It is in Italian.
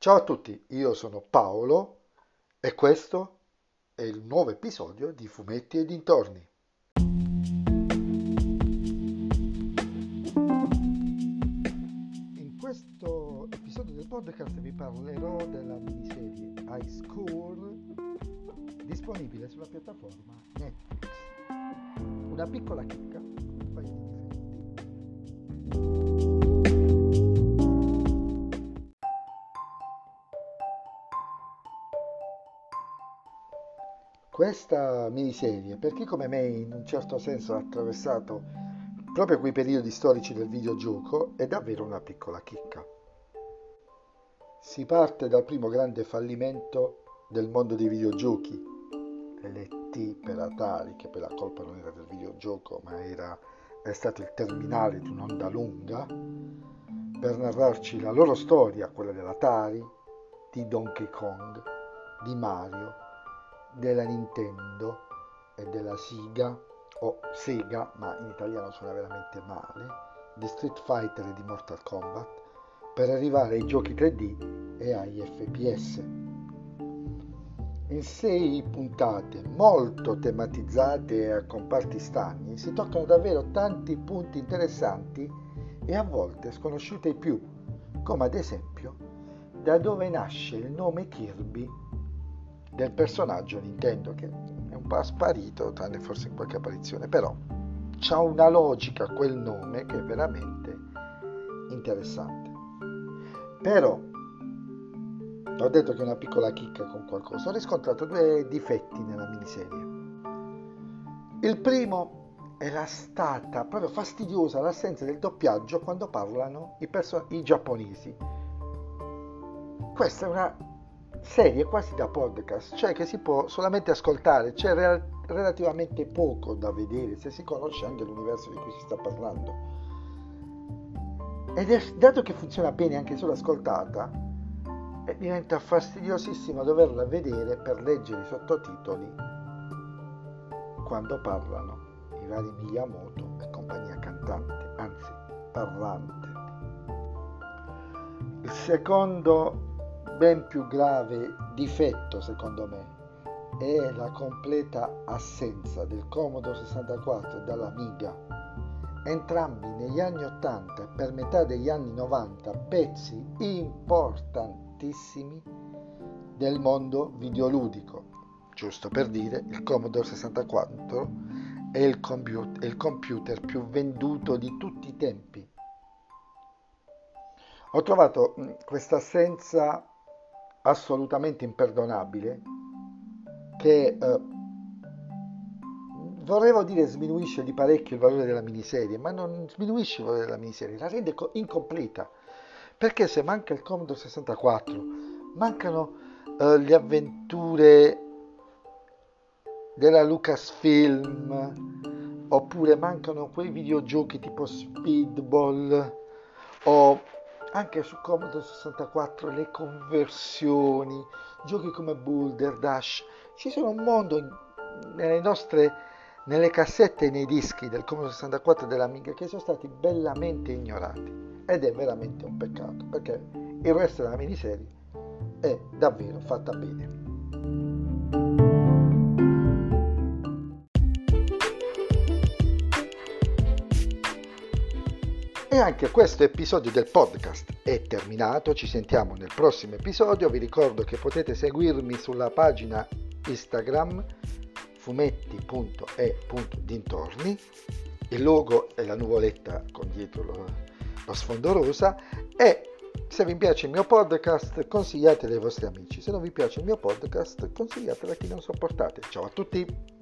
Ciao a tutti, io sono Paolo e questo è il nuovo episodio di Fumetti e dintorni. In questo episodio del podcast vi parlerò della miniserie High School disponibile sulla piattaforma Netflix. Una piccola chicca, Questa miniserie, per chi come me in un certo senso ha attraversato proprio quei periodi storici del videogioco, è davvero una piccola chicca. Si parte dal primo grande fallimento del mondo dei videogiochi, l'ET per Atari, che per la colpa non era del videogioco, ma era, è stato il terminale di un'onda lunga, per narrarci la loro storia, quella dell'Atari, di Donkey Kong, di Mario, della Nintendo e della Sega o Sega, ma in italiano suona veramente male, di Street Fighter e di Mortal Kombat, per arrivare ai giochi 3D e agli FPS. In sei puntate molto tematizzate a comparti stagni si toccano davvero tanti punti interessanti e a volte sconosciuti ai più, come ad esempio da dove nasce il nome Kirby del personaggio Nintendo che è un po' sparito, tranne forse in qualche apparizione, però c'ha una logica quel nome che è veramente interessante. Però ho detto che è una piccola chicca con qualcosa, ho riscontrato due difetti nella miniserie. Il primo la stata proprio fastidiosa l'assenza del doppiaggio quando parlano i, perso- i giapponesi. Questa è una serie quasi da podcast, cioè che si può solamente ascoltare, c'è re- relativamente poco da vedere se si conosce anche l'universo di cui si sta parlando. Ed è, dato che funziona bene anche solo ascoltata, eh, diventa fastidiosissimo doverla vedere per leggere i sottotitoli quando parlano i vari Miyamoto e compagnia cantante, anzi parlante. Il secondo ben più grave difetto, secondo me, è la completa assenza del Commodore 64 e dall'Amiga. Entrambi negli anni 80 e per metà degli anni 90 pezzi importantissimi del mondo videoludico. Giusto per dire, il Commodore 64 è il, computer, è il computer più venduto di tutti i tempi. Ho trovato questa assenza assolutamente imperdonabile che eh, vorrei dire sminuisce di parecchio il valore della miniserie, ma non sminuisce il valore della miniserie, la rende incompleta. Perché se manca il Commodore 64, mancano eh, le avventure della Lucasfilm, oppure mancano quei videogiochi tipo Speedball o anche su Commodore 64 le conversioni, giochi come Boulder Dash, ci sono un mondo nelle nostre nelle cassette e nei dischi del Commodore 64 e dell'Amiga che sono stati bellamente ignorati ed è veramente un peccato perché il resto della miniserie è davvero fatta bene. E anche questo episodio del podcast è terminato, ci sentiamo nel prossimo episodio, vi ricordo che potete seguirmi sulla pagina Instagram fumetti.e.dintorni, il logo è la nuvoletta con dietro lo, lo sfondo rosa e se vi piace il mio podcast consigliatelo ai vostri amici, se non vi piace il mio podcast consigliatelo a chi non sopportate. Ciao a tutti!